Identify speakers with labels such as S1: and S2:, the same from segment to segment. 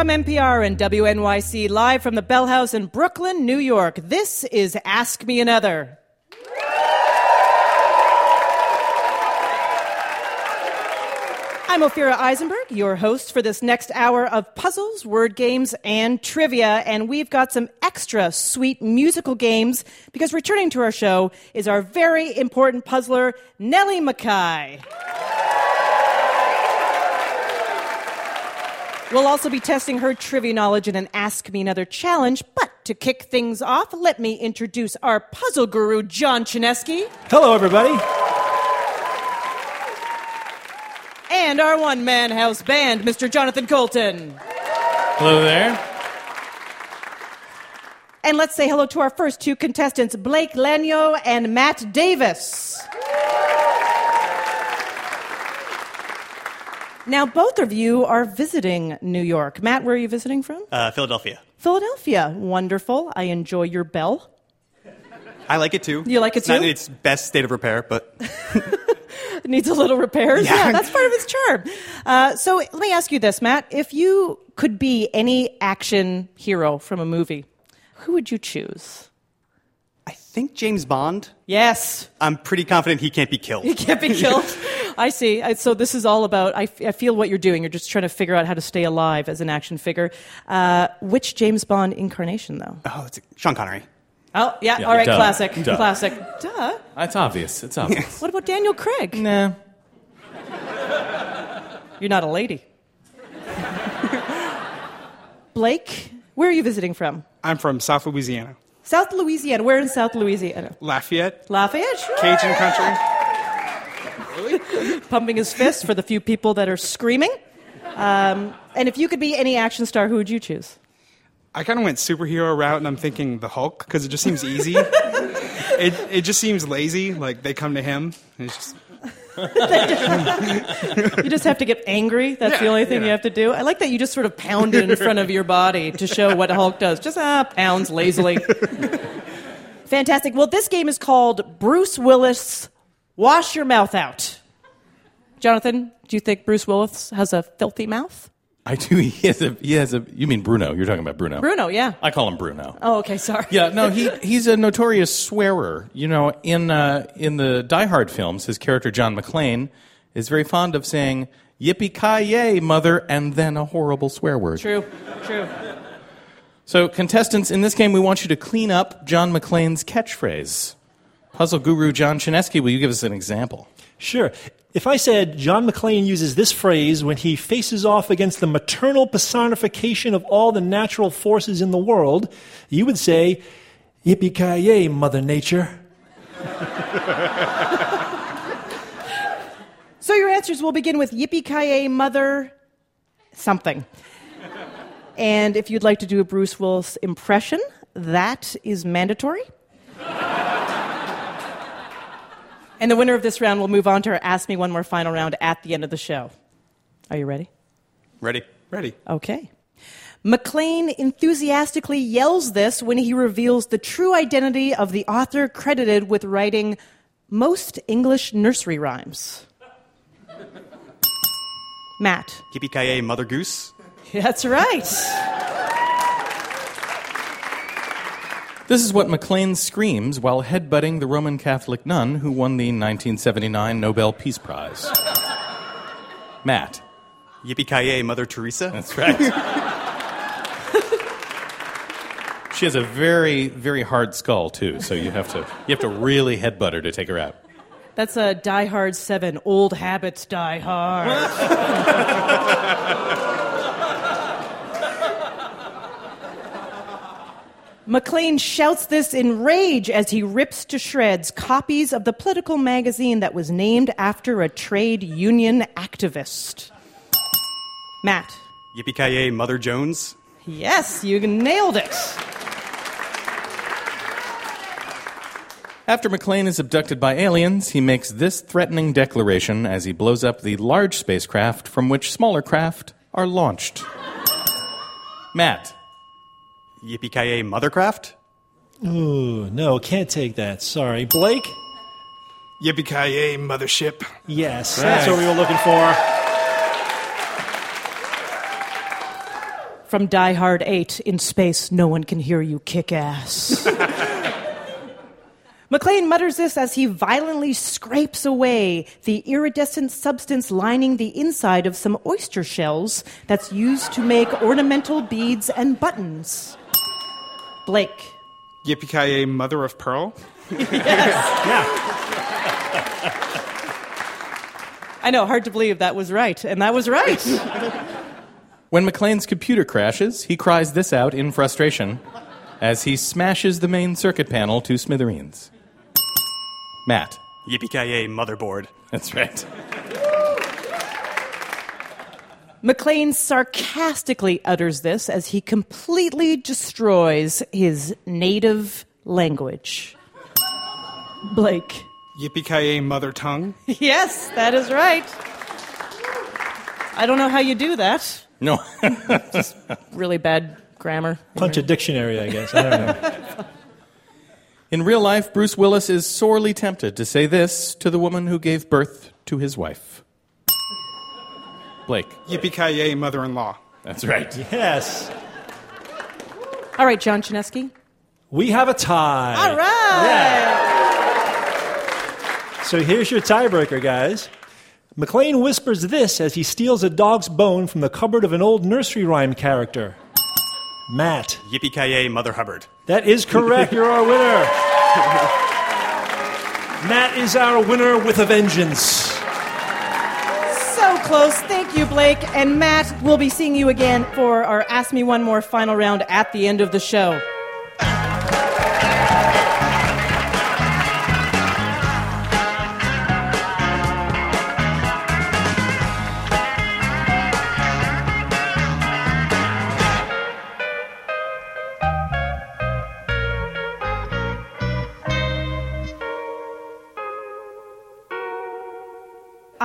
S1: From NPR and WNYC, live from the Bell House in Brooklyn, New York, this is Ask Me Another. I'm Ophira Eisenberg, your host for this next hour of puzzles, word games, and trivia. And we've got some extra sweet musical games because returning to our show is our very important puzzler, Nellie McKay. We'll also be testing her trivia knowledge in an Ask Me Another challenge. But to kick things off, let me introduce our puzzle guru, John Chaneski.
S2: Hello, everybody.
S1: And our one man house band, Mr. Jonathan Coulton.
S3: Hello there.
S1: And let's say hello to our first two contestants, Blake Lanyo and Matt Davis. Now, both of you are visiting New York. Matt, where are you visiting from?
S4: Uh, Philadelphia.
S1: Philadelphia. Wonderful. I enjoy your bell.
S4: I like it too.
S1: You like it
S4: It's not
S1: too?
S4: in its best state of repair, but
S1: It needs a little repairs. Yeah,
S4: Yeah.
S1: that's part of its charm. Uh, so let me ask you this, Matt. If you could be any action hero from a movie, who would you choose?
S4: I think James Bond.
S1: Yes.
S4: I'm pretty confident he can't be killed.
S1: He can't be killed. I see. So this is all about. I, f- I feel what you're doing. You're just trying to figure out how to stay alive as an action figure. Uh, which James Bond incarnation, though?
S4: Oh, it's Sean Connery.
S1: Oh, yeah.
S3: Yeah,
S1: all right.
S3: duh.
S1: Classic.
S3: Duh.
S1: Classic. Duh.
S3: It's obvious. It's obvious.
S1: What about Daniel Craig?
S3: nah.
S1: You're not a lady. Blake, where are you visiting from?
S2: I'm from South Louisiana,
S1: South Louisiana. Where in South Louisiana?
S2: Lafayette,
S1: Lafayette. Sure.
S2: Cajun country. Really?
S1: Pumping his fist for the few people that are screaming. Um, and if you could be any action star, who would you choose?
S2: I kind of went superhero route, and I'm thinking the Hulk because it just seems easy. it it just seems lazy. Like they come to him, and it's just
S1: You just have to get angry. That's the only thing
S2: yeah.
S1: you have to do. I like that you just sort of pound it in front of your body to show what a Hulk does. Just ah, pounds lazily. Fantastic. Well, this game is called Bruce Willis Wash Your Mouth Out. Jonathan, do you think Bruce Willis has a filthy mouth?
S3: I do. He has a. He has a. You mean Bruno? You're talking about Bruno.
S1: Bruno, yeah.
S3: I call him Bruno.
S1: Oh, okay, sorry.
S3: Yeah, no, he he's a notorious swearer. You know, in uh, in the Die Hard films, his character John McClane is very fond of saying "Yippee ki yay, mother," and then a horrible swear word.
S1: True, true.
S3: So, contestants, in this game, we want you to clean up John McClane's catchphrase. Puzzle guru John Chaneski, will you give us an example?
S5: Sure. If I said John McClane uses this phrase when he faces off against the maternal personification of all the natural forces in the world, you would say, Yippee ki yay, Mother Nature.
S1: So your answers will begin with Yippee ki yay, mother something. And if you'd like to do a Bruce Willis impression, that is mandatory. And the winner of this round will move on to our Ask Me One More final round at the end of the show. Are you ready?
S4: Ready?
S2: ready.
S1: Okay. McClane enthusiastically yells this when he reveals the true identity of the author credited with writing most English nursery rhymes. Matt.
S4: Yippee ki Mother Goose.
S1: That's right.
S3: This is what McClane screams while headbutting the Roman Catholic nun who won the 1979 Nobel Peace Prize. Matt.
S4: Yippee ki Mother Teresa.
S3: That's right. she has a very, very hard skull too, so you have to you have to really headbutt her to take her out.
S1: That's a Die Hard 7. Old habits die hard. McClane shouts this in rage as he rips to shreds copies of the political magazine that was named after a trade union activist. Matt.
S4: Yippee ki Mother Jones.
S1: Yes, you nailed it.
S3: After McClane is abducted by aliens, he makes this threatening declaration as he blows up the large spacecraft from which smaller craft are launched. Matt.
S4: Yippee Mothercraft.
S5: Ooh, no, can't take that. Sorry. Blake?
S2: Yippee mothership.
S5: Yes, that's what we were looking for.
S1: From Die Hard 8, in space, no one can hear you kick ass. McClane mutters this as he violently scrapes away the iridescent substance lining the inside of some oyster shells that's used to make ornamental beads and buttons. Blake.
S2: Yippee mother of pearl. yes.
S5: Yeah.
S1: I know, hard to believe that was right. And that was right.
S3: When McClane's computer crashes, he cries this out in frustration as he smashes the main circuit panel to smithereens. Matt.
S4: Yippee motherboard.
S3: That's right.
S1: McClane sarcastically utters this as he completely destroys his native language. Blake.
S2: Yippee mother tongue.
S1: Yes, that is right. I don't know how you do that.
S3: No.
S1: Just Really bad grammar.
S5: Punch a dictionary, I guess. I don't know.
S3: In real life, Bruce Willis is sorely tempted to say this to the woman who gave birth to his wife. Blake.
S2: Yippee ki yay, mother in law.
S3: That's right.
S5: Yes.
S1: All right, John Chaneski.
S5: We have a tie.
S1: All right.
S5: So here's your tiebreaker, guys. McClane whispers this as he steals a dog's bone from the cupboard of an old nursery rhyme character. Matt.
S4: Yippee ki yay, Mother Hubbard.
S5: That is correct. You're our winner. Matt is our winner with a vengeance.
S1: Close. Thank you, Blake. And Matt, we'll be seeing you again for our Ask Me One More final round at the end of the show.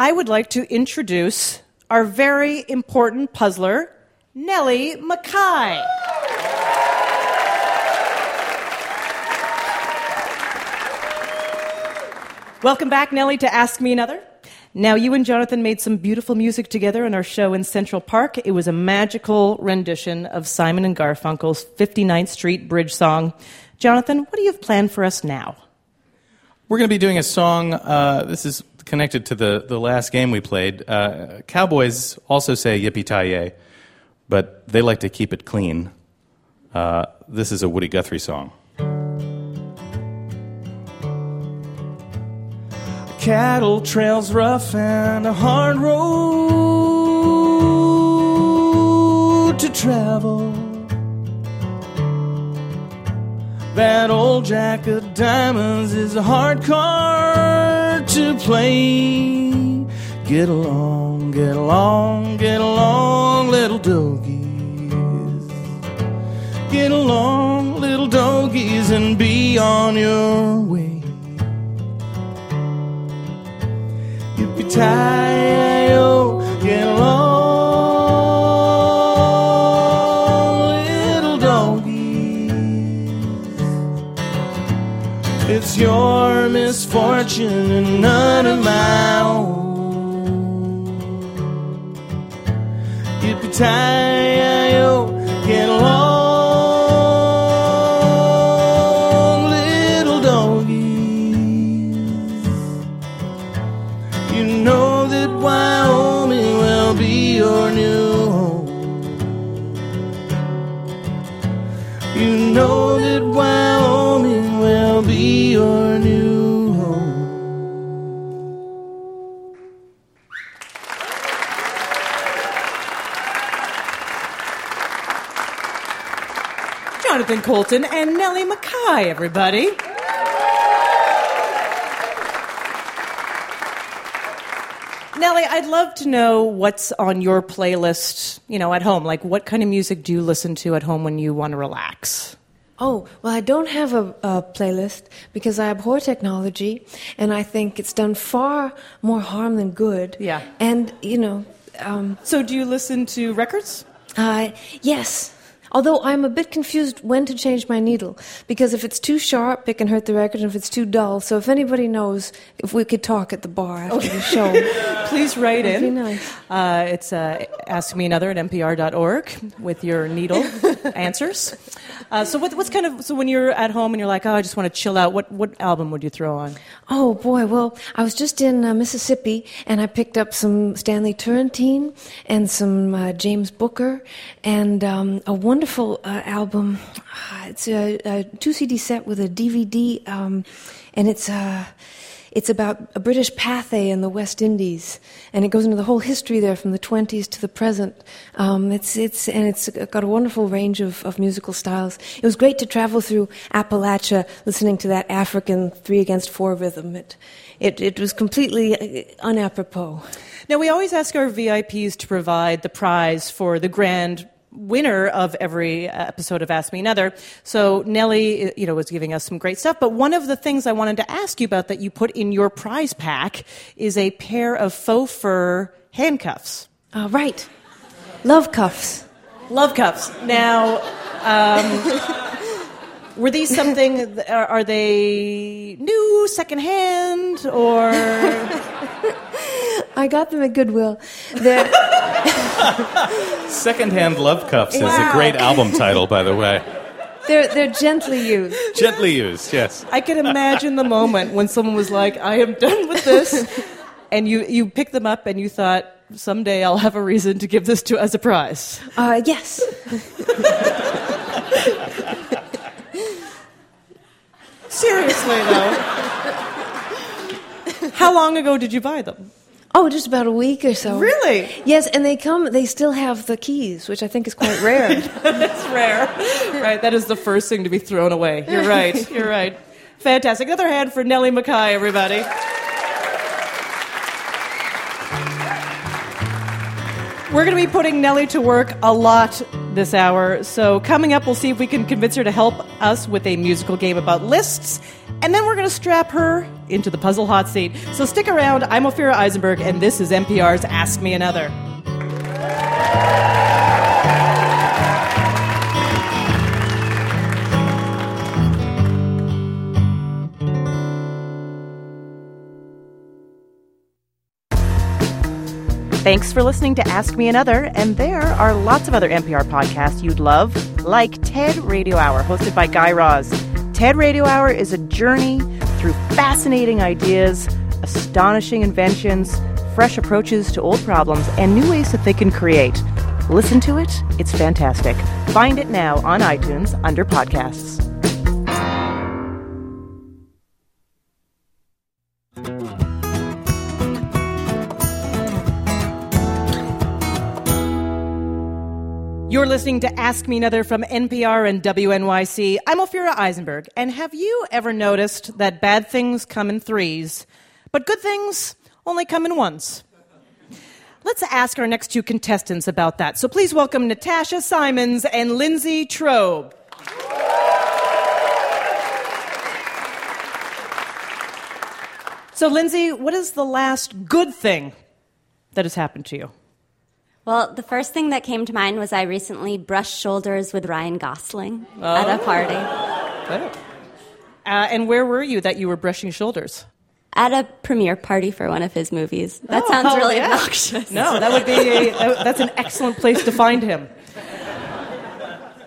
S1: I would like to introduce our very important puzzler, Nellie McKay. Welcome back, Nellie, to Ask Me Another. Now, you and Jonathan made some beautiful music together in our show in Central Park. It was a magical rendition of Simon and Garfunkel's 59th Street Bridge song. Jonathan, what do you have planned for us now?
S3: We're going to be doing a song. Uh, this is connected to the, the last game we played. Uh, Cowboys also say yippee ki yay, but they like to keep it clean. Uh, this is a Woody Guthrie song. Cattle trails rough and a hard road to travel. That old jack of diamonds is a hard card to play. Get along, get along, get along, little doggies. Get along, little doggies, and be on your way. Yippee misfortune and none of my own. Yippee tie-yo, get
S1: Coulton and Nellie McKay, everybody. Nellie, I'd love to know what's on your playlist, you know, at home. Like, what kind of music do you listen to at home when you want to relax?
S6: Oh, well, I don't have a, a playlist because I abhor technology and I think it's done far more harm than good.
S1: Yeah.
S6: And, you know, um,
S1: So, do you listen to records?
S6: uh, yes, Although I'm a bit confused when to change my needle, because if it's too sharp, it can hurt the record, and if it's too dull. So if anybody knows, if we could talk at the bar after the show,
S1: Please write in.
S6: nice.
S1: Uh, it's uh, Ask Me Another at npr.org with your needle answers. Uh, so, what, what's kind of so when you're at home and you're like, oh, I just want to chill out. What what album would you throw on?
S6: Oh boy, well, I was just in uh, Mississippi and I picked up some Stanley Turrentine and some uh, James Booker and um, a wonderful uh, album. Ah, It's a, a two CD set with a DVD, um, and it's uh, it's about a British Pathé in the West Indies, and it goes into the whole history there from the 20s to the present. Um, it's it's and it's got a wonderful range of, of musical styles. It was great to travel through Appalachia listening to that African three against four rhythm. It it, it was completely uh, unapropos.
S1: Now, we always ask our VIPs to provide the prize for the grand winner of every episode of Ask Me Another. So Nellie, you know, was giving us some great stuff. But one of the things I wanted to ask you about that you put in your prize pack is a pair of faux fur handcuffs.
S6: Uh, right, love cuffs.
S1: Love cuffs. Now, um, were these something? Are, are they new, secondhand, or
S6: I got them at Goodwill. They're,
S3: Secondhand Love Cuffs is a great album title, by the way.
S6: they're they're gently used.
S3: Gently used, yes.
S1: I can imagine the moment when someone was like, "I am done with this," and you you picked them up and you thought, "Someday I'll have a reason to give this to as a prize."
S6: Uh, yes.
S1: Seriously, though. How long ago did you buy them?
S6: Oh, just about a week or so.
S1: Really?
S6: Yes, and they come. They still have the keys, which I think is quite rare.
S1: That's rare. Right, that is the first thing to be thrown away. You're right. You're right. Fantastic. Another hand for Nellie McKay, everybody. We're going to be putting Nellie to work a lot this hour. So, coming up, we'll see if we can convince her to help us with a musical game about lists. And then we're going to strap her into the puzzle hot seat. So, stick around. I'm Ophira Eisenberg, and this is NPR's Ask Me Another. Thanks for listening to Ask Me Another, and there are lots of other NPR podcasts you'd love, like TED Radio Hour, hosted by Guy Raz. TED Radio Hour is a journey through fascinating ideas, astonishing inventions, fresh approaches to old problems, and new ways that they can create. Listen to it, it's fantastic. Find it now on iTunes under podcasts. You're listening to Ask Me Another from NPR and WNYC. I'm Ophira Eisenberg, and have you ever noticed that bad things come in threes, but good things only come in ones? Let's ask our next two contestants about that. So please welcome Natasha Simons and Lindsay Trobe. So, Lindsay, what is the last good thing that has happened to you?
S7: Well, the first thing that came to mind was I recently brushed shoulders with Ryan Gosling at a party.
S1: Uh, and where were you that you were brushing shoulders?
S7: At a premiere party for one of his movies. That sounds
S1: Oh,
S7: really
S1: yeah.
S7: obnoxious.
S1: No, that would be a, that's an excellent place to find him.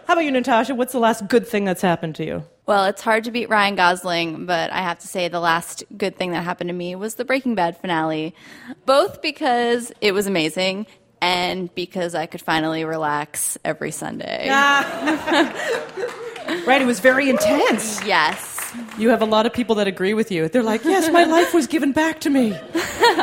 S1: How about you, Natasha? What's the last good thing that's happened to you?
S8: Well, it's hard to beat Ryan Gosling, but I have to say the last good thing that happened to me was the Breaking Bad finale. Both because it was amazing and because I could finally relax every Sunday.
S1: Right, it was very intense.
S8: Yes.
S1: You have a lot of people that agree with you. They're like, yes, my life was given back to me.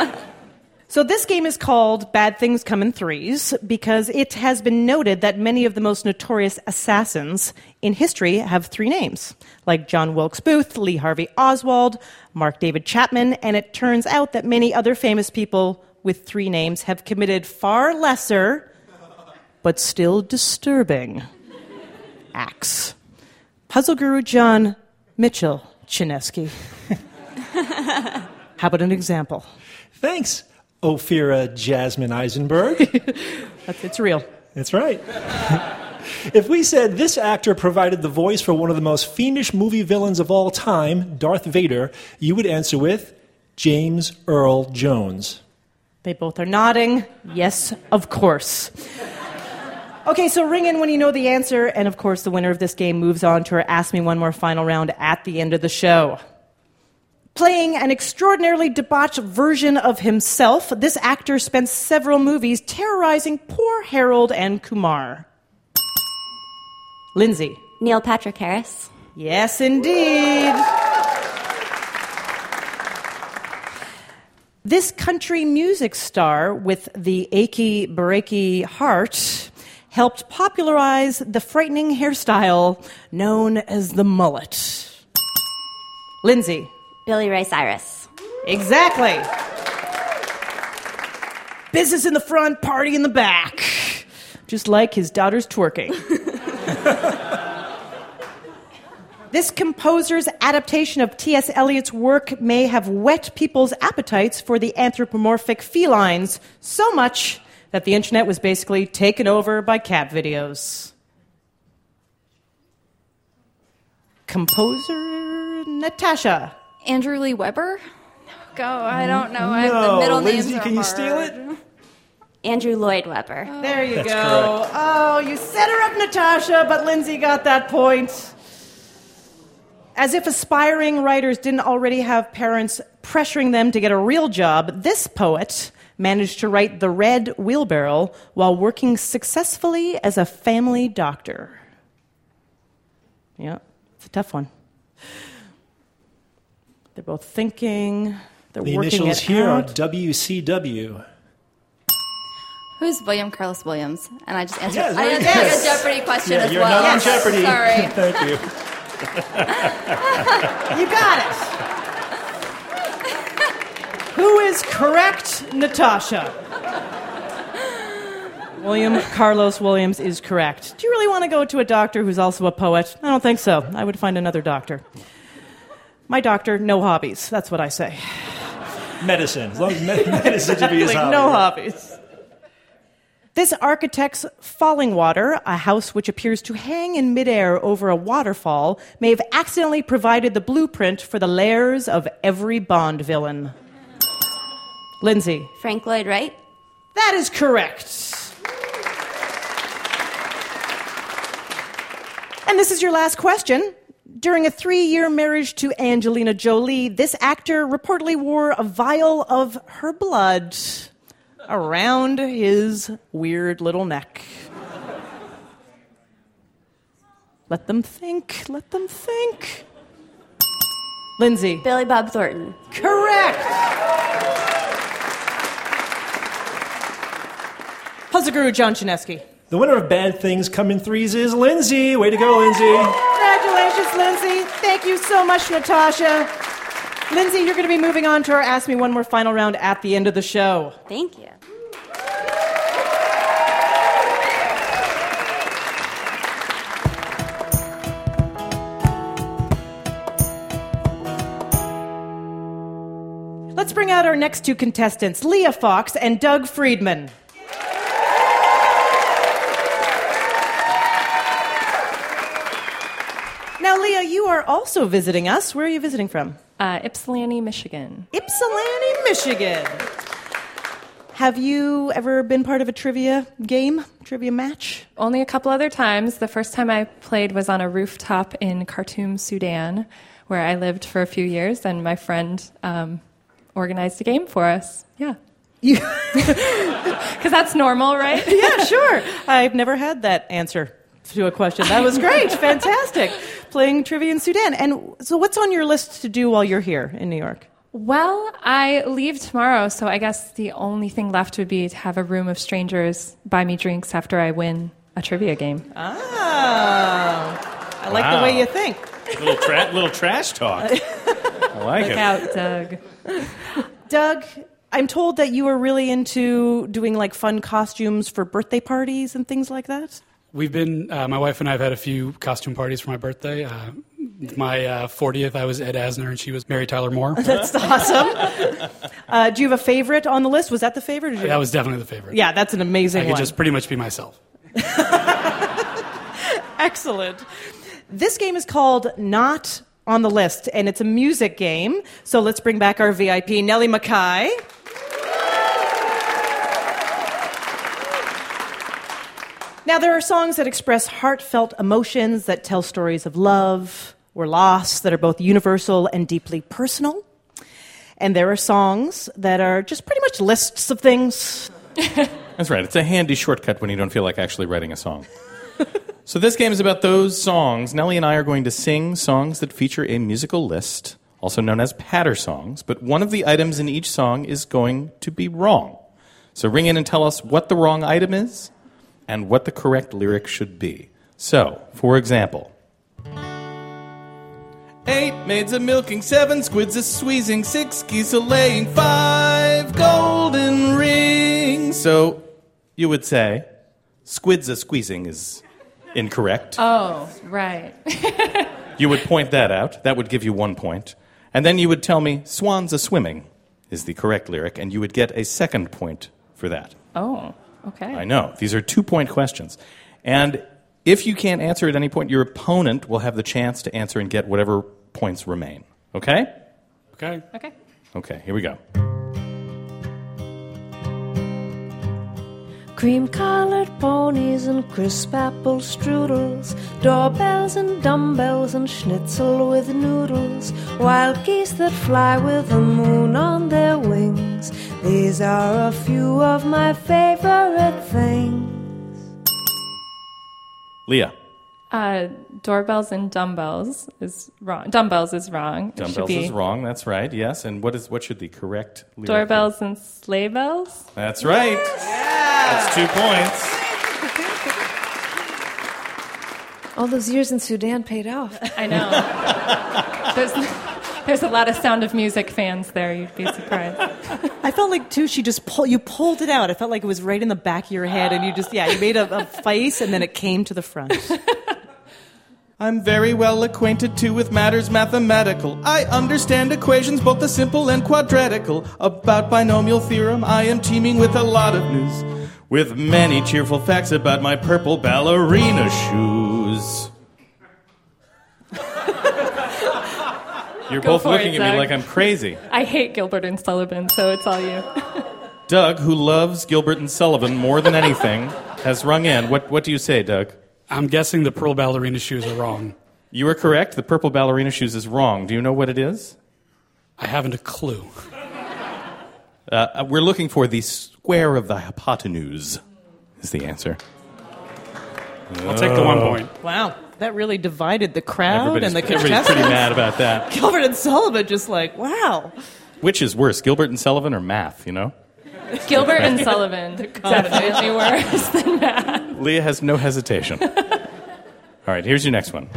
S1: so, this game is called Bad Things Come in Threes because it has been noted that many of the most notorious assassins in history have three names, like John Wilkes Booth, Lee Harvey Oswald, Mark David Chapman, and it turns out that many other famous people with three names have committed far lesser, but still disturbing acts. Puzzle guru John Mitchell Chaneski. How about an example?
S5: Thanks, Ophira Jasmine Eisenberg.
S1: That's, it's real.
S5: That's right. if we said this actor provided the voice for one of the most fiendish movie villains of all time, Darth Vader, you would answer with James Earl Jones.
S1: They both are nodding. Yes, of course. Okay, so ring in when you know the answer, and of course, the winner of this game moves on to our Ask Me One More final round at the end of the show. Playing an extraordinarily debauched version of himself, this actor spent several movies terrorizing poor Harold and Kumar. Lindsay.
S7: Neil Patrick Harris.
S1: Yes, indeed. This country music star with the achy, breaky heart helped popularize the frightening hairstyle known as the mullet. Lindsay.
S7: Billy Ray Cyrus.
S1: Exactly. Business in the front, party in the back. Just like his daughter's twerking. this composer's adaptation of T.S. Eliot's work may have whet people's appetites for the anthropomorphic felines so much that the internet was basically taken over by cat videos. Composer Natasha.
S8: Andrew Lee Weber? Go. I don't know. I have the
S5: No,
S8: middle names.
S5: Lindsay,
S8: are
S5: can you steal
S8: hard.
S5: it?
S7: Andrew Lloyd Webber.
S1: There you
S5: That's
S1: go.
S5: correct.
S1: Oh, you set her up, Natasha, but Lindsay got that point. As if aspiring writers didn't already have parents pressuring them to get a real job, this poet managed to write The Red Wheelbarrow while working successfully as a family doctor. Yeah, it's a tough one. They're both thinking. They're
S5: The
S1: working
S5: initials
S1: it
S5: here are. WCW.
S8: Who's William Carlos Williams? And I just answered.
S5: Yes,
S8: I
S5: very
S8: answered
S5: good.
S8: a Jeopardy question
S5: Yeah,
S8: as
S5: you're
S8: well.
S5: not on Jeopardy.
S8: Sorry.
S5: Thank you.
S1: You got it. Who is correct, Natasha? William Carlos Williams is correct. Do you really want to go to a doctor who's also a poet? I don't think so. I would find another doctor. My doctor, no hobbies. That's what I say.
S5: Medicine. As long as medicine should be his hobby.
S1: no hobbies. This architect's Falling Water, a house which appears to hang in midair over a waterfall, may have accidentally provided the blueprint for the lairs of every Bond villain. Lindsay.
S7: Frank Lloyd Wright.
S1: That is correct. And this is your last question. During a three year marriage to Angelina Jolie, this actor reportedly wore a vial of her blood around his weird little neck. Let them think. Let them think. Lindsay.
S7: Billy Bob Thornton.
S1: Correct. Puzzle Guru John Chaneski.
S5: The winner of Bad Things Come in Threes is Lindsay. Way to go, Lindsay.
S1: Congratulations, Lindsay. Thank you so much, Natasha. Lindsay, you're going to be moving on to our Ask Me One More final round at the end of the show.
S7: Thank you.
S1: Out our next two contestants, Leah Fox and Doug Friedman. Now, Leah, you are also visiting us. Where are you visiting from?
S9: Uh, Ypsilanti, Michigan.
S1: Ypsilanti, Michigan. Have you ever been part of a trivia game, trivia match?
S9: Only a couple other times. The first time I played was on a rooftop in Khartoum, Sudan, where I lived for a few years, and my friend um, organized a game for us. Yeah. Because that's normal, right?
S1: yeah, sure. I've never had that answer to a question. That was great. Fantastic. Playing trivia in Sudan. And so, what's on your list to do while you're here in New York?
S9: Well, I leave tomorrow, so I guess the only thing left would be to have a room of strangers buy me drinks after I win a trivia game.
S1: Ah, I like the way you think.
S3: little, tra- little trash talk. I like
S9: Look
S3: it.
S9: out, Doug.
S1: Doug, I'm told that you are really into doing like fun costumes for birthday parties and things like that.
S10: We've been, uh, my wife and I have had a few costume parties for my birthday. Uh, my uh, 40th, I was Ed Asner and she was Mary Tyler Moore.
S1: That's awesome. Uh, do you have a favorite on the list? Was that the favorite? you-
S10: that was definitely the favorite.
S1: yeah, that's an amazing
S10: I could
S1: one.
S10: just pretty much be myself.
S1: Excellent. This game is called Not on the List, and it's a music game. So let's bring back our VIP, Nellie McKay. Now, there are songs that express heartfelt emotions, that tell stories of love or loss, that are both universal and deeply personal. And there are songs that are just pretty much lists of things.
S3: That's right. It's a handy shortcut when you don't feel like actually writing a song. So this game is about those songs. Nellie and I are going to sing songs that feature a musical list, also known as patter songs, but one of the items in each song is going to be wrong. So ring in and tell us what the wrong item is and what the correct lyric should be. So, for example, Eight maids a milking, seven squids a squeezing, six geese a laying, five golden rings. So you would say squids a squeezing is incorrect.
S9: Oh, right.
S3: You would point that out. That would give you one point. And then you would tell me swans a swimming is the correct lyric, and you would get a second point for that.
S9: Oh, okay.
S3: I know. These are two point questions. And if you can't answer at any point, your opponent will have the chance to answer and get whatever points remain. Okay?
S10: Okay.
S9: Okay.
S3: Okay, here we go.
S6: Cream colored ponies and crisp apple strudels, doorbells and dumbbells and schnitzel with noodles, wild geese that fly with the moon on their wings. These are a few of my favorite things.
S3: Leah.
S9: Uh, doorbells and dumbbells is wrong. Dumbbells is wrong. It should
S3: Dumbbells
S9: be
S3: is wrong. That's right. Yes. And what is what should the correct lyric be?
S9: Doorbells and sleigh bells.
S3: That's right. That's two points.
S6: All those years in Sudan paid off.
S9: I know. there's, there's a lot of Sound of Music fans there. You'd be surprised.
S1: I felt like too. She just pulled. you pulled it out. I felt like it was right in the back of your head, and you just yeah, you made a, a face, and then it came to the front.
S3: I'm very well acquainted too with matters mathematical. I understand equations, both the simple and quadratical. About binomial theorem, I am teeming with a lot of news. With many cheerful facts about my purple ballerina shoes. You're
S9: Go
S3: both looking
S9: it,
S3: at me like I'm crazy.
S9: I hate Gilbert and Sullivan, so it's all you.
S3: Doug, who loves Gilbert and Sullivan more than anything, has rung in. What, what do you say, Doug?
S10: I'm guessing the pearl ballerina shoes are wrong.
S3: You are correct. The purple ballerina shoes is wrong. Do you know what it is?
S10: I haven't a clue.
S3: Uh, we're looking for the square of the hypotenuse, is the answer.
S10: I'll take the one point.
S1: wow, that really divided the crowd
S3: Everybody's,
S1: and the
S3: everybody's
S1: contestants.
S3: pretty mad about that.
S1: Gilbert and Sullivan just like wow.
S3: Which is worse, Gilbert and Sullivan or math, you know?
S9: Gilbert and Sullivan definitely worse than that.
S3: Leah has no hesitation. All right, here's your next one.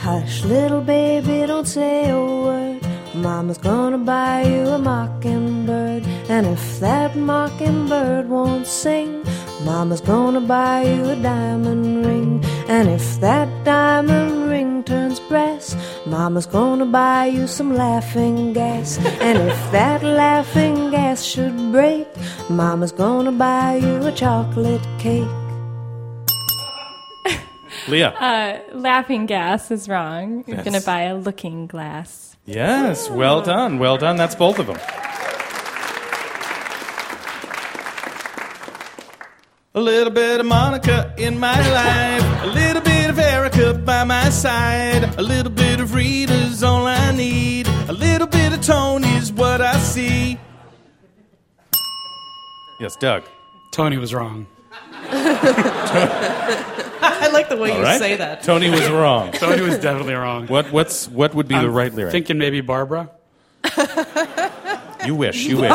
S6: Hush, little baby, don't say a word. Mama's gonna buy you a mockingbird. And if that mockingbird won't sing, Mama's gonna buy you a diamond ring. And if that diamond ring turns brass, Mama's gonna buy you some laughing gas. And if that laughing gas should break, Mama's gonna buy you a chocolate cake.
S3: Leah.
S9: Uh, laughing gas is wrong. You're
S3: Yes.
S9: going to buy a looking glass.
S3: Yes, well done, well done. That's both of them. A little bit of Monica in my life, a little bit of Erica by my side, a little bit of Rita's all I need, a little bit of Tony's what I see. Yes, Doug.
S10: Tony was wrong.
S1: I like the way
S3: All
S1: you
S3: right.
S1: say that.
S3: Tony was wrong.
S10: Tony was definitely wrong.
S3: What what's what would be the
S10: I'm
S3: right lyric?
S10: Thinking maybe Barbara.
S3: You wish. You wish.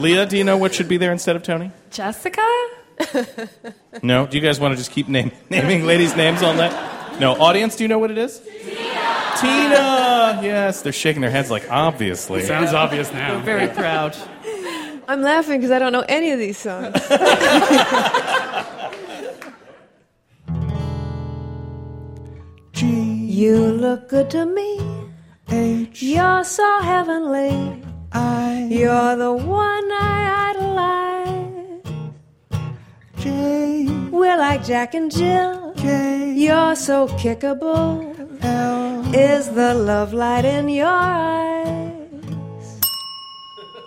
S3: Doug. Leah, do you know what should be there instead of Tony?
S9: Jessica?
S3: No. Do you guys want to just keep name, naming ladies' names all night? No. Audience, do you know what it is? Tina. Tina. Yes, they're shaking their heads like obviously.
S10: Sounds obvious now.
S1: Very proud.
S6: I'm laughing because I don't know any of these songs. G. You look good to me. You're so heavenly. You're the one I idolize. Jane. We're like Jack and Jill. You're so kickable. L. Is the love light in your eyes?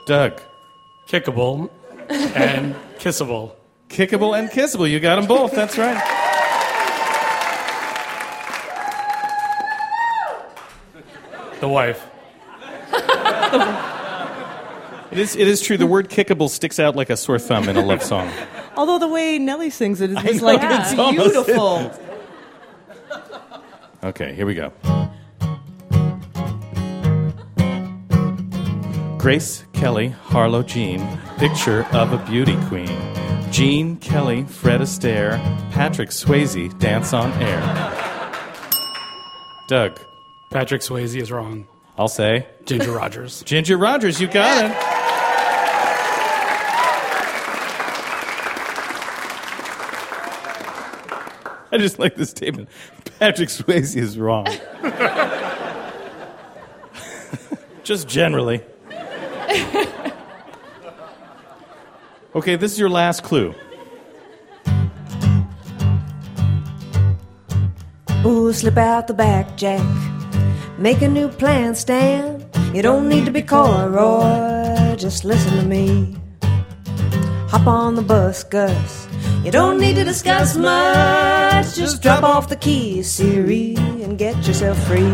S3: Doug.
S10: Kickable and kissable.
S3: Kickable and kissable. You got them both. That's right.
S10: The wife.
S3: It is, it is true. The word kickable sticks out like a sore thumb in a love song.
S1: Although the way Nellie sings it is just
S3: know,
S1: like
S3: it's almost-
S1: beautiful.
S3: Okay, here we go. Grace Kelly, Harlow Jean, picture of a beauty queen. Jean Kelly, Fred Astaire, Patrick Swayze, dance on air. Doug.
S10: Patrick Swayze is wrong.
S3: I'll say.
S10: Ginger Rogers.
S3: Ginger Rogers, you got it. I just like this statement. Patrick Swayze is wrong. just generally. Okay, this is your last clue.
S6: Ooh, slip out the back, Jack. Make a new plan, Stan. You don't need to be coy, Roy. Just listen to me. Hop on the bus, Gus. You don't need to discuss much. Just drop off the keys, Siri, and get yourself free.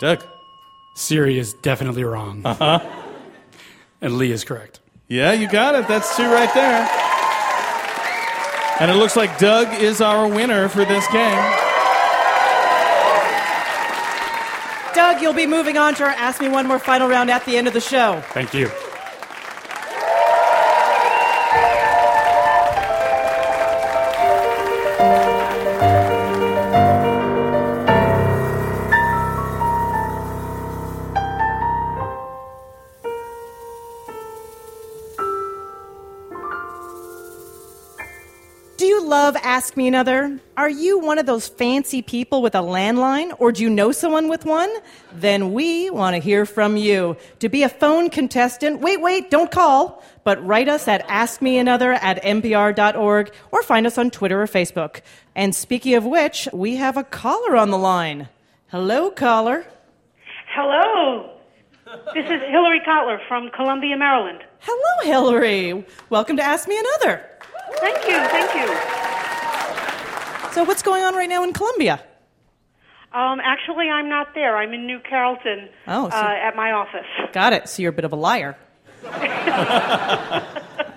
S3: Doug.
S10: Siri is definitely wrong.
S3: Uh huh.
S10: And Lee is correct.
S3: Yeah, you got it. That's two right there. And it looks like Doug is our winner for this game.
S1: Doug, you'll be moving on to our Ask Me One More final round at the end of the show.
S10: Thank you.
S1: Ask Me Another? Are you one of those fancy people with a landline, or do you know someone with one? Then we want to hear from you. To be a phone contestant, wait, wait, don't call, but write us at askmeanother at npr.org or find us on Twitter or Facebook. And speaking of which, we have a caller on the line. Hello, caller.
S11: Hello. This is Hillary Kotler from Columbia, Maryland.
S1: Hello, Hillary. Welcome to Ask Me Another.
S11: Thank you, thank you.
S1: So, what's going on right now in Columbia?
S11: Um, actually, I'm not there. I'm in New Carrollton
S1: Oh, so-
S11: uh, at my office.
S1: Got it. So you're a bit of a liar.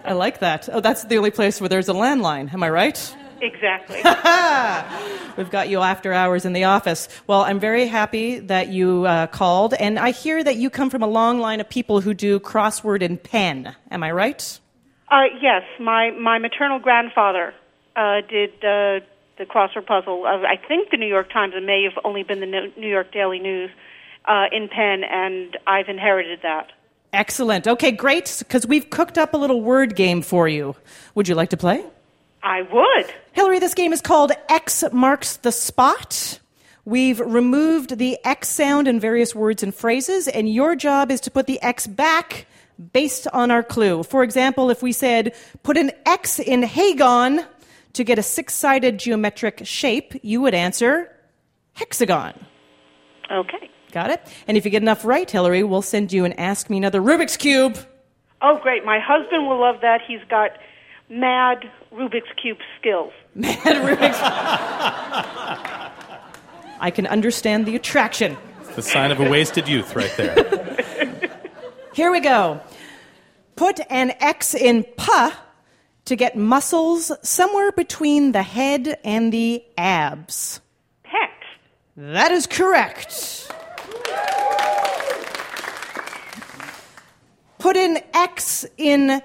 S1: I like that. Oh, that's the only place where there's a landline. Am I right?
S11: Exactly.
S1: We've got you after hours in the office. Well, I'm very happy that you uh, called, and I hear that you come from a long line of people who do crossword and pen. Am I right?
S11: Uh, yes, my, my maternal grandfather uh, did uh, the crossword puzzle. Uh, I think the New York Times. It may have only been the New York Daily News uh, in pen, and I've inherited that.
S1: Excellent. Okay, great, because we've cooked up a little word game for you. Would you like to play?
S11: I would.
S1: Hillary, this game is called X Marks the Spot. We've removed the X sound in various words and phrases, and your job is to put the X back based on our clue. For example, if we said, put an X in Hagon to get a six sided geometric shape, you would answer hexagon.
S11: Okay.
S1: Got it? And if you get enough right, Hillary, we'll send you an Ask Me Another Rubik's Cube.
S11: Oh, great. My husband will love that. He's got mad Rubik's Cube skills.
S1: Mad Rubik's I can understand the attraction.
S3: The sign of a wasted youth right there.
S1: Here we go. Put an X in pa to get muscles somewhere between the head and the abs.
S11: Pecs.
S1: That is correct. Put an X in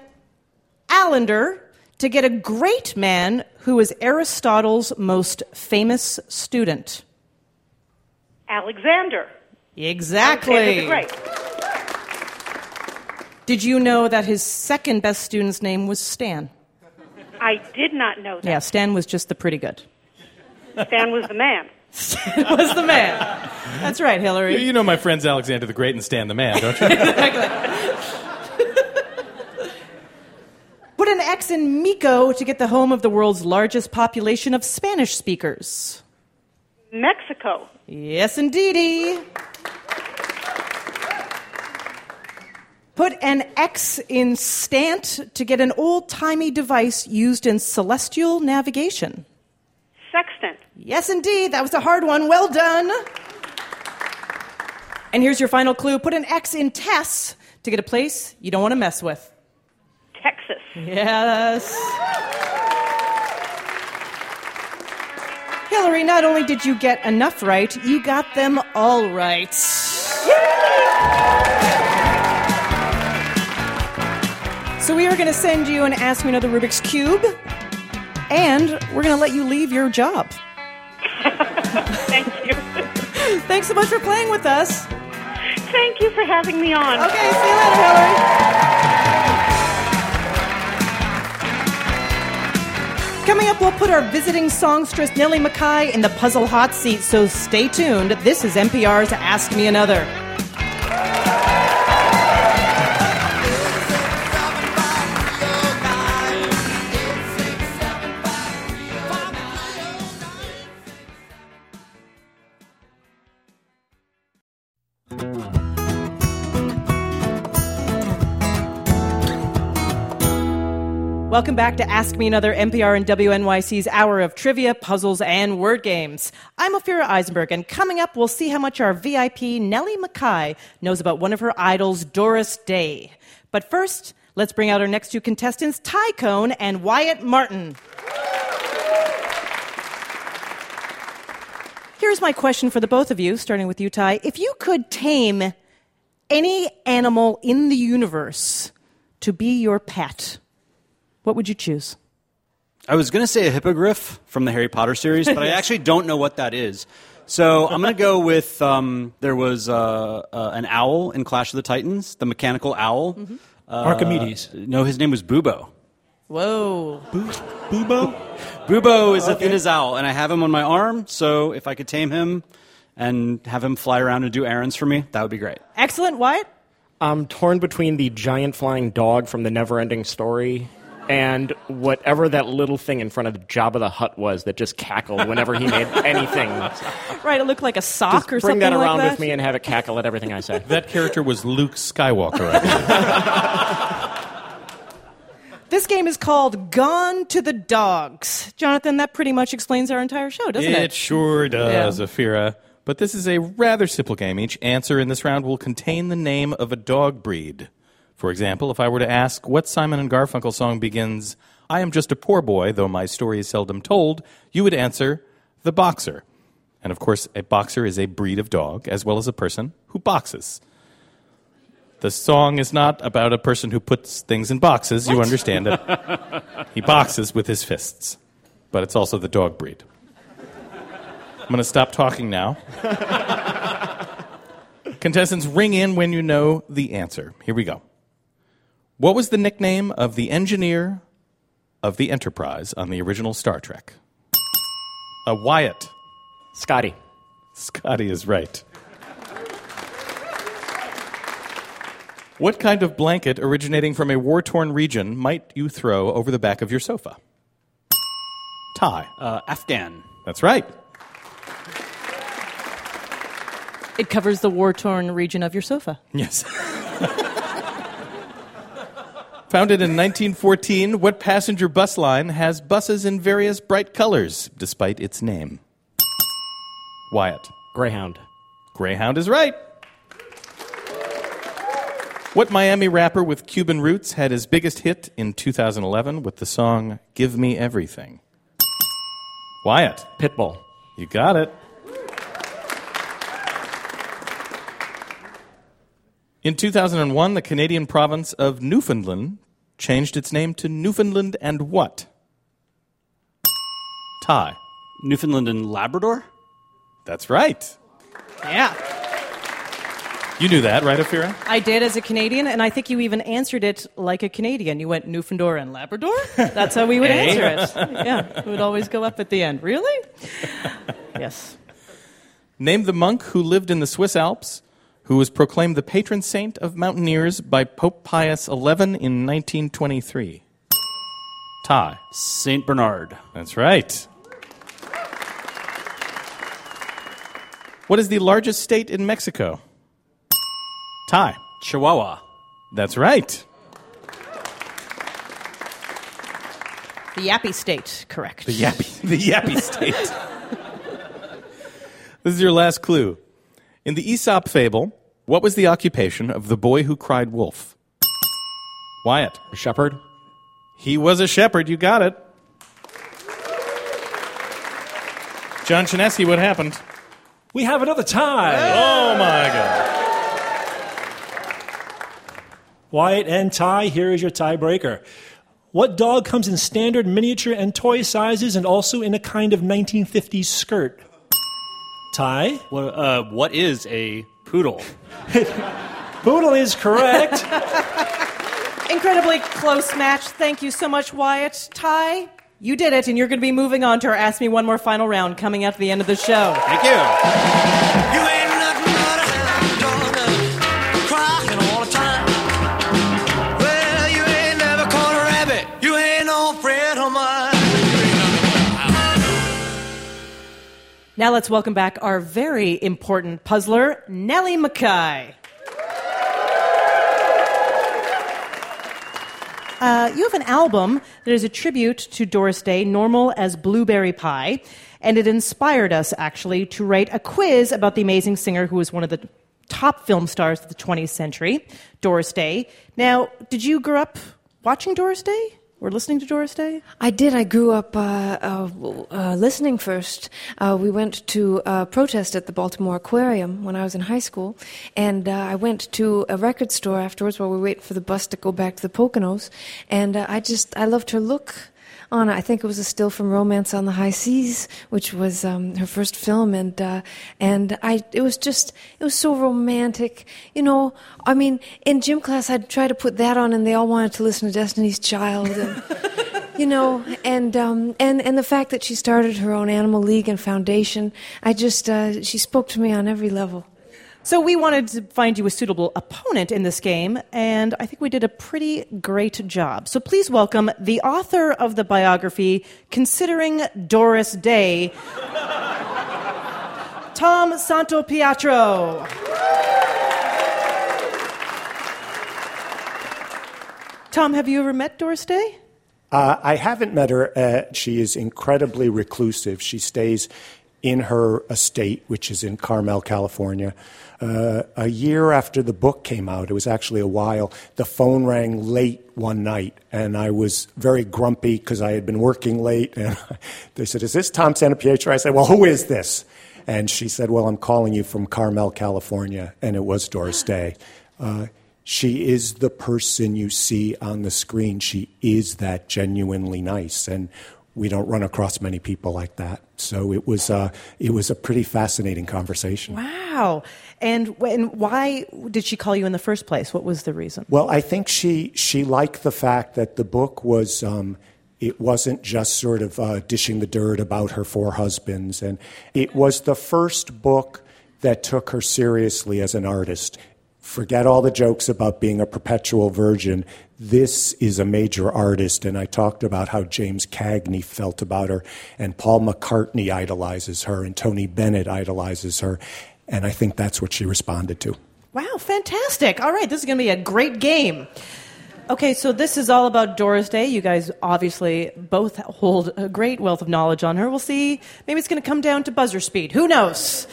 S1: Allender to get a great man who is Aristotle's most famous student.
S11: Alexander.
S1: Exactly.
S11: Great.
S1: Did you know that his second best student's name was Stan?
S11: I did not know that.
S1: Yeah, Stan was just the pretty good.
S11: Stan was the man.
S1: Stan was the man. That's right, Hillary.
S3: You know my friends Alexander the Great and Stan the Man, don't you? exactly.
S1: Put an X X in Mico to get the home of the world's largest population of Spanish speakers?
S11: Mexico.
S1: Yes, indeedy. Put an X in Stant to get an old timey device used in celestial navigation.
S11: Sextant.
S1: Yes, indeed. That was a hard one. Well done. And here's your final clue put an X in Tess to get a place you don't want to mess with.
S11: Texas.
S1: Yes. Hillary, not only did you get enough right, you got them all right. So we are going to send you an Ask Me Another Rubik's Cube, and we're going to let you leave your job.
S11: Thank you.
S1: Thanks so much for playing with us.
S11: Thank you for having me on.
S1: Okay, see you later, Hillary. Coming up, we'll put our visiting songstress Nellie McKay in the puzzle hot seat, so stay tuned. This is NPR's Ask Me Another. Welcome back to Ask Me Another NPR and WNYC's hour of trivia, puzzles, and word games. I'm Ophira Eisenberg, and coming up, we'll see how much our VIP Nellie McKay knows about one of her idols, Doris Day. But first, let's bring out our next two contestants, Ty Cone and Wyatt Martin. Here's my question for the both of you, starting with you, Ty. If you could tame any animal in the universe to be your pet, what would you choose?
S12: I was going to say a hippogriff from the Harry Potter series, but I actually don't know what that is. So I'm going to go with um, there was uh, uh, an owl in Clash of the Titans, the mechanical owl.
S1: Mm-hmm.
S12: Uh,
S5: Archimedes.
S12: No, his name was Bubo.
S1: Whoa.
S5: Bubo?
S12: Bubo is a
S5: Okay.
S12: thin as owl, and I have him on my arm. So if I could tame him and have him fly around and do errands for me, that would be great.
S1: Excellent, Wyatt.
S13: I'm torn between the giant flying dog from the Neverending Story and whatever that little thing in front of Jabba the Hutt was that just cackled whenever he made anything.
S1: Right, it looked like a sock
S13: Just
S1: or
S13: bring
S1: something
S13: that
S1: like
S13: around
S1: that.
S13: with me and have it cackle at everything I say.
S3: That character was Luke Skywalker. I.
S1: This game is called Gone to the Dogs. Jonathan, that pretty much explains our entire show, doesn't it?
S3: It sure does,
S1: Yeah.
S3: Ophira. But this is a rather simple game. Each answer in this round will contain the name of a dog breed. For example, if I were to ask what Simon and Garfunkel song begins, I am just a poor boy, though my story is seldom told, you would answer, the boxer. And of course, a boxer is a breed of dog, as well as a person who boxes. The song is not about a person who puts things in boxes, you understand it. he boxes with his fists. But it's also the dog breed. I'm going to stop talking now. Contestants, ring in when you know the answer. Here we go. What was the nickname of the engineer of the Enterprise on the original Star Trek? A Wyatt.
S13: Scotty.
S3: Scotty is right. What kind of blanket originating from a war torn region might you throw over the back of your sofa? Ty.
S12: Uh, Afghan.
S3: That's right.
S1: It covers the war torn region of your sofa.
S3: Yes. Founded in 1914, what passenger bus line has buses in various bright colors despite its name? Wyatt.
S13: Greyhound.
S3: Greyhound is right. What Miami rapper with Cuban roots had his biggest hit in 2011 with the song Give Me Everything? Wyatt.
S13: Pitbull.
S3: You got it. In 2001, the Canadian province of Newfoundland changed its name to Newfoundland and what? Ty.
S12: Newfoundland and Labrador?
S3: That's right.
S1: Yeah.
S3: You knew that, right, Ophira?
S1: I did as a Canadian, and I think you even answered it like a Canadian. You went Newfoundland and Labrador? That's how we would
S3: Eh?
S1: answer it. Yeah, it would always go up at the end. Really? Yes.
S3: Name the monk who lived in the Swiss Alps, who was proclaimed the patron saint of mountaineers by Pope Pius XI in 1923. Ty.
S12: St. Bernard.
S3: That's right. What is the largest state in Mexico? Ty.
S12: Chihuahua.
S3: That's right.
S1: The Yappy State, correct.
S3: The Yappy, the Yappy State. this is your last clue. In the Aesop fable, what was the occupation of the boy who cried wolf? Wyatt.
S13: A shepherd.
S3: He was a shepherd. You got it. John Chaneski, what happened?
S5: We have another tie.
S3: Oh my God.
S5: Wyatt and Ty, here is your tiebreaker. What dog comes in standard, miniature, and toy sizes and also in a kind of 1950s skirt? Ty?
S12: What, uh, what is a poodle?
S5: Poodle is correct.
S1: Incredibly close match. Thank you so much, Wyatt. Ty, you did it, and you're going to be moving on to our Ask Me One More final round coming at the end of the show.
S12: Thank you.
S14: You
S1: Now let's welcome back our very important puzzler, Nellie McKay. Uh, you have an album that is a tribute to Doris Day, Normal as Blueberry Pie, and it inspired us actually to write a quiz about the amazing singer who was one of the top film stars of the 20th century, Doris Day. Now, did you grow up watching Doris Day or listening to Doris Day?
S6: I did. I grew up uh, uh, uh, listening first. Uh, we went to a protest at the Baltimore Aquarium when I was in high school, and uh, I went to a record store afterwards while we waited for the bus to go back to the Poconos, and uh, I just I loved her look. On I think it was a still from Romance on the High Seas, which was um, her first film, and uh, and I it was just it was so romantic, you know. I mean, in gym class, I'd try to put that on, and they all wanted to listen to Destiny's Child, and, you know, and um, and and the fact that she started her own Animal League and foundation, I just uh, she spoke to me on every level.
S1: So we wanted to find you a suitable opponent in this game, and I think we did a pretty great job. So please welcome the author of the biography, Considering Doris Day, Tom Santopietro. Tom, have you ever met Doris Day?
S15: Uh, I haven't met her. Uh, she is incredibly reclusive. She stays in her estate, which is in Carmel, California. Uh, a year after the book came out, it was actually a while, the phone rang late one night, and I was very grumpy because I had been working late. And they said, Is this Tom Santopietro? I said, Well, who is this? And she said, Well, I'm calling you from Carmel, California. And it was Doris Day. Uh, she is the person you see on the screen. She is that genuinely nice. And we don't run across many people like that. So it was, uh, it was a pretty fascinating conversation.
S1: Wow. And, when, why did she call you in the first place? What was the reason?
S15: Well, I think she, she liked the fact that the book was. Um, it wasn't just sort of uh, dishing the dirt about her four husbands, and it was the first book that took her seriously as an artist. Forget all the jokes about being a perpetual virgin. This is a major artist, and I talked about how James Cagney felt about her, and Paul McCartney idolizes her, and Tony Bennett idolizes her, and I think that's what she responded to.
S1: Wow, fantastic. All right, this is going to be a great game. Okay, so this is all about Doris Day. You guys obviously both hold a great wealth of knowledge on her. We'll see. Maybe it's going to come down to buzzer speed. Who knows?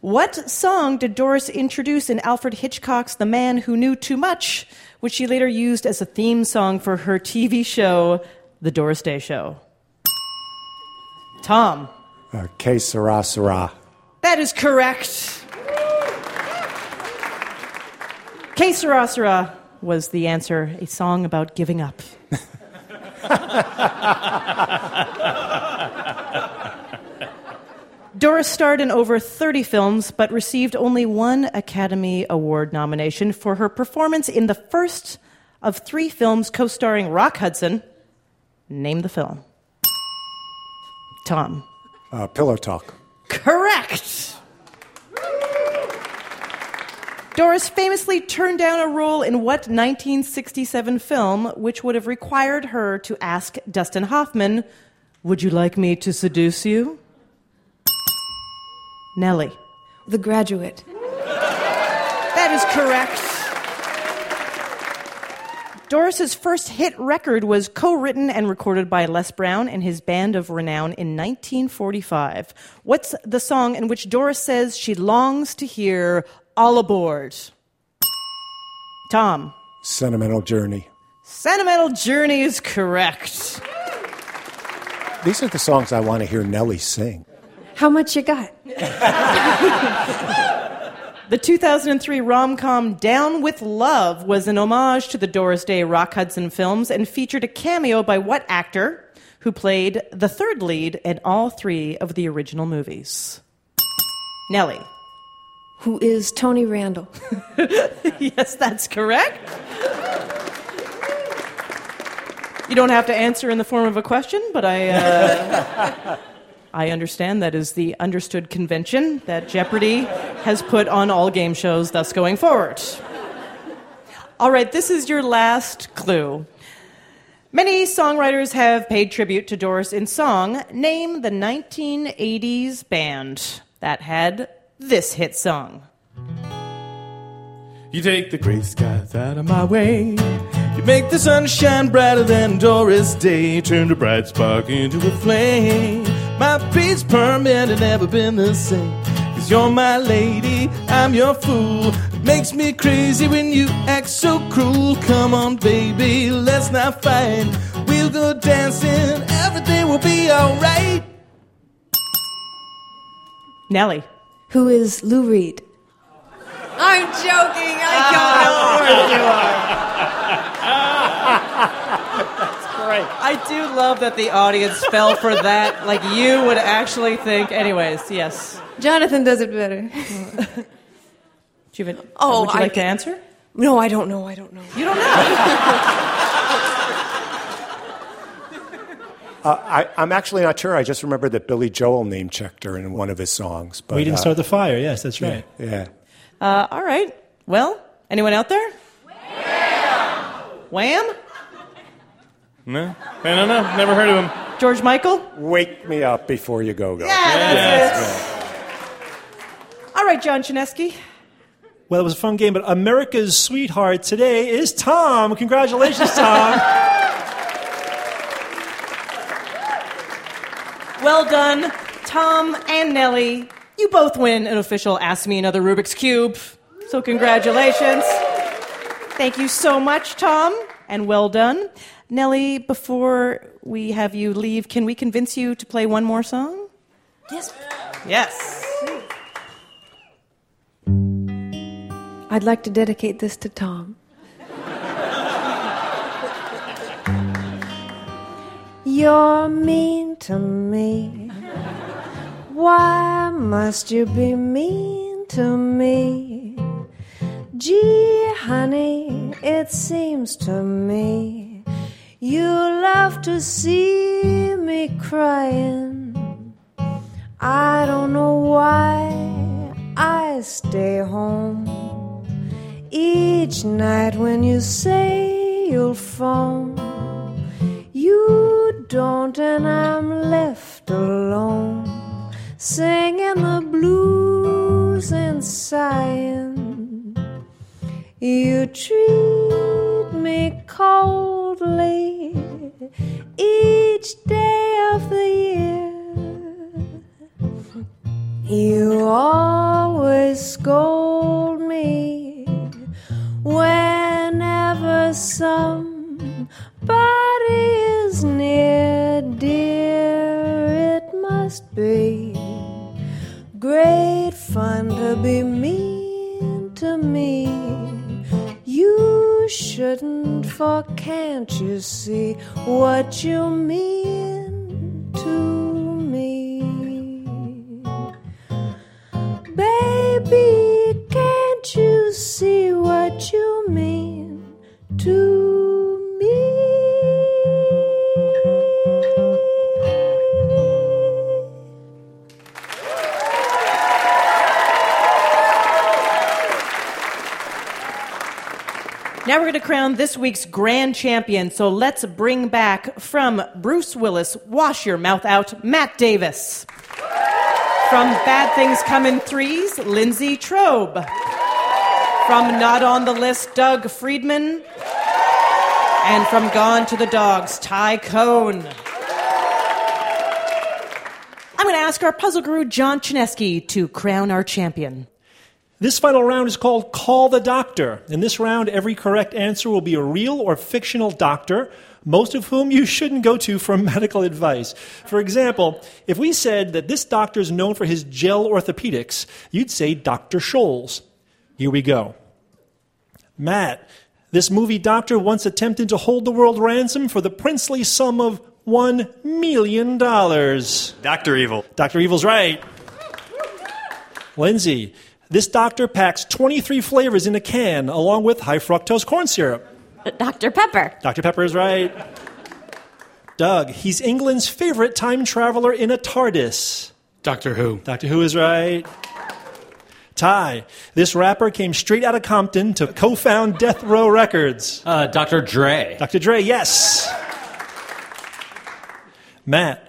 S1: What song did Doris introduce in Alfred Hitchcock's The Man Who Knew Too Much, which she later used as a theme song for her TV show, The Doris Day Show? Tom.
S15: Uh, que sera, sera.
S1: That is correct. Que sera, sera was the answer, a song about giving up. Doris starred in over 30 films, but received only one Academy Award nomination for her performance in the first of three films co starring Rock Hudson. Name the film. Tom.
S15: Uh, pillow talk.
S1: Correct! Doris famously turned down a role in what 1967 film which would have required her to ask Dustin Hoffman, Would you like me to seduce you? Nellie.
S6: The Graduate.
S1: That is correct. Doris's first hit record was co-written and recorded by Les Brown and his band of renown in 1945. What's the song in which Doris says she longs to hear "All Aboard"? Tom.
S15: Sentimental Journey.
S1: Sentimental Journey is correct.
S15: These are the songs I want to hear Nellie sing.
S6: How much you got?
S1: The 2003 rom com Down with Love was an homage to the Doris Day Rock Hudson films and featured a cameo by what actor who played the third lead in all three of the original movies? Nellie.
S6: Who is Tony Randall?
S1: yes, that's correct. You don't have to answer in the form of a question, but I. Uh, I understand that is the understood convention that Jeopardy has put on all game shows thus going forward. All right, this is your last clue. Many songwriters have paid tribute to Doris in song. Name the 1980s band that had this hit song.
S3: You take the gray skies out of my way. You make the sun shine brighter than Doris Day. Turn a bright spark into a flame. My peace permit had never been the same. Cause you're my lady, I'm your fool. It makes me crazy when you act so cruel. Come on, baby, let's not fight. We'll go dancing, everything will be alright.
S1: Nellie.
S6: Who is Lou Reed?
S1: I'm joking.
S5: That's great.
S1: I do love that the audience fell for that. Like you would actually think. Anyways, yes.
S6: Jonathan does it better.
S1: Do you have an,
S6: Oh,
S1: would you
S6: I-
S1: like to answer?
S6: No, I don't know. I don't know.
S1: You don't know.
S15: Uh, I, I'm actually not sure. I just remember that Billy Joel name checked her in one of his songs. But,
S5: we didn't
S15: uh,
S5: start the fire. Yes, that's right.
S15: Yeah.
S1: Uh, all right. Well, anyone out there? Wham?
S3: No, I don't know. Never heard of him.
S1: George Michael?
S15: Wake me up before you go go.
S1: that's All right, John Chaneski.
S5: Well, it was a fun game, but America's sweetheart today is Tom. Congratulations, Tom.
S1: Well done, Tom and Nellie. You both win an official Ask Me Another Rubik's Cube. So, congratulations. Thank you so much, Tom, and well done. Nellie, before we have you leave, can we convince you to play one more song?
S6: Yes.
S1: Yes.
S6: I'd like to dedicate this to Tom. You're mean to me. Why must you be mean to me? Gee, honey, it seems to me you love to see me crying. I don't know why I stay home each night when you say you'll phone. You don't, and I'm left alone, singing the blues and sighing. You treat me coldly each day of the year. You always scold me whenever somebody for can't you see what you mean
S1: Crown this week's grand champion. So let's bring back from Bruce Willis, Wash Your Mouth Out, Matt Davis. From Bad Things Come in Threes, Lindsay Trobe. From Not on the List, Doug Friedman. And from Gone to the Dogs, Ty Cohn. I'm going to ask our puzzle guru, John Chaneski, to crown our champion.
S5: This final round is called Call the Doctor. In this round, every correct answer will be a real or fictional doctor, most of whom you shouldn't go to for medical advice. For example, if we said that this doctor is known for his gel orthopedics, you'd say Dr. Scholl's. Here we go. Matt, this movie doctor once attempted to hold the world ransom for the princely sum of $1 million.
S4: Dr. Evil.
S5: Dr. Evil's right. Lindsay, this doctor packs 23 flavors in a can along with high fructose corn syrup.
S7: Dr. Pepper.
S5: Dr. Pepper is right. Doug, he's England's favorite time traveler in a TARDIS.
S10: Doctor Who.
S5: Doctor Who is right. Ty, this rapper came straight out of Compton to co found Death Row Records.
S12: Uh, Dr. Dre.
S5: Dr. Dre, yes. Matt,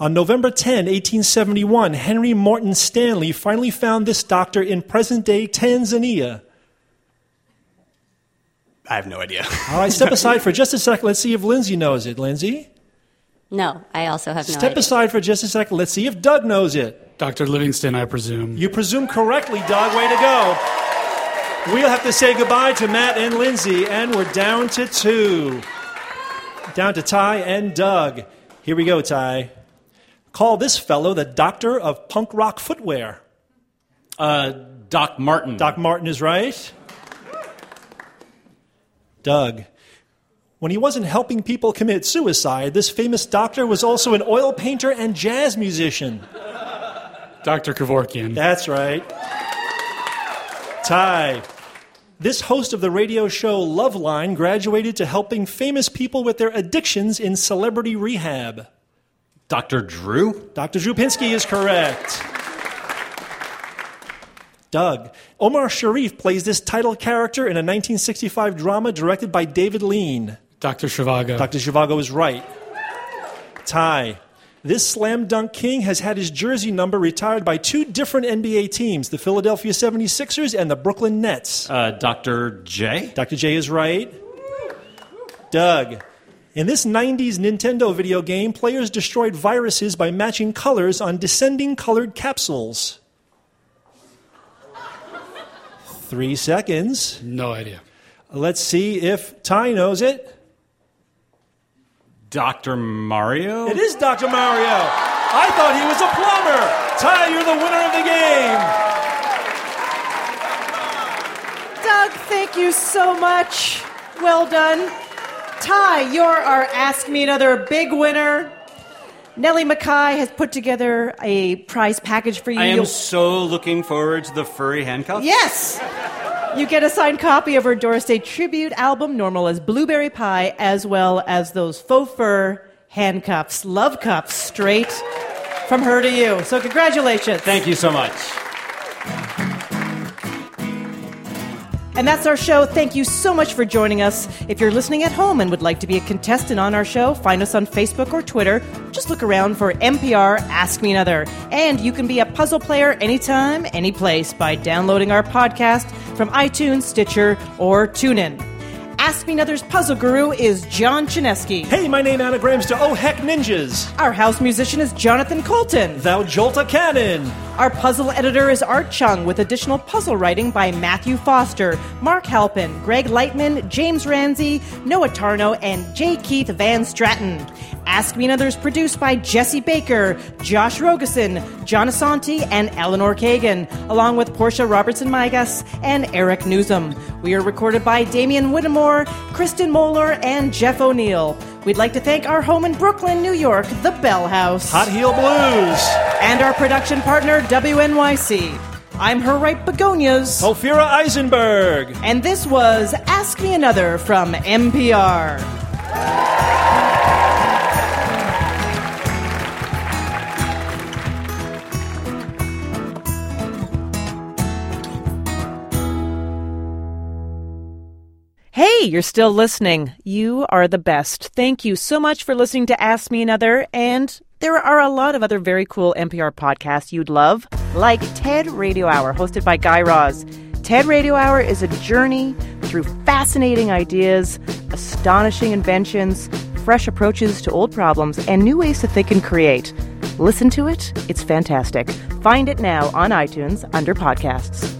S5: on November 10, 1871, Henry Morton Stanley finally found this doctor in present day Tanzania.
S4: I have no idea.
S5: All right, step aside for just a second. Let's see if Lindsay knows it. Lindsay?
S7: No, I also have no
S5: Step
S7: idea.
S5: aside for just a second. Let's see if Doug knows it.
S10: Dr. Livingstone, I presume.
S5: You presume correctly, Doug. Way to go. We'll have to say goodbye to Matt and Lindsay, and we're down to two. Down to Ty and Doug. Here we go, Ty. Call this fellow the doctor of punk rock footwear.
S12: Uh, Doc Martin.
S5: Doc Martin is right. Doug. When he wasn't helping people commit suicide, this famous doctor was also an oil painter and jazz musician.
S10: Dr. Kevorkian.
S5: That's right. Ty. This host of the radio show Loveline graduated to helping famous people with their addictions in celebrity rehab.
S12: Dr. Drew?
S5: Dr. Drew Pinsky is correct. Doug. Omar Sharif plays this title character in a 1965 drama directed by David Lean.
S10: Dr. Zhivago.
S5: Dr. Zhivago is right. Ty. This slam dunk king has had his jersey number retired by two different NBA teams, the Philadelphia 76ers and the Brooklyn Nets.
S12: Uh, Dr. J?
S5: Dr. J is right. Doug. In this 90s Nintendo video game, players destroyed viruses by matching colors on descending colored capsules. Three seconds.
S10: No idea.
S5: Let's see if Ty knows it.
S12: Dr. Mario?
S5: It is Dr. Mario. I thought he was a plumber. Ty, you're the winner of the game.
S1: Doug, thank you so much. Well done. Ty, you're our Ask Me Another big winner. Nellie McKay has put together a prize package for you.
S12: I am
S1: You'll-
S12: so looking forward to the furry handcuffs.
S1: Yes! You get a signed copy of her Doris Day tribute album, Normal as Blueberry Pie, as well as those faux fur handcuffs, love cuffs, straight from her to you. So, congratulations.
S12: Thank you so much.
S1: And that's our show. Thank you so much for joining us. If you're listening at home and would like to be a contestant on our show, find us on Facebook or Twitter. Just look around for NPR Ask Me Another. And you can be a puzzle player anytime, any place by downloading our podcast from iTunes, Stitcher, or TuneIn. Ask Me Another's puzzle guru is John Chaneski.
S5: Hey, my name anagrams to Oh Heck Ninjas.
S1: Our house musician is Jonathan Coulton.
S5: Thou Jolta Cannon.
S1: Our puzzle editor is Art Chung with additional puzzle writing by Matthew Foster, Mark Halpin, Greg Lightman, James Ramsey, Noah Tarnow, and J. Keith Van Straaten. Ask Me Another is produced by Jesse Baker, Josh Rogosin, John Asante, and Eleanor Kagan, along with Portia Robertson Migas and Eric Newsom. We are recorded by Damian Whittemore, Kristen Moeller, and Jeff O'Neill. We'd like to thank our home in Brooklyn, New York, the Bell House.
S5: Hot Heel Blues.
S1: And our production partner, WNYC. I'm her right begonias.
S5: Ophira Eisenberg.
S1: And this was Ask Me Another from NPR. Hey, you're still listening. You are the best. Thank you so much for listening to Ask Me Another. And there are a lot of other very cool NPR podcasts you'd love, like TED Radio Hour, hosted by Guy Raz. TED Radio Hour is a journey through fascinating ideas, astonishing inventions, fresh approaches to old problems, and new ways to think and create. Listen to it, it's fantastic. Find it now on iTunes under podcasts.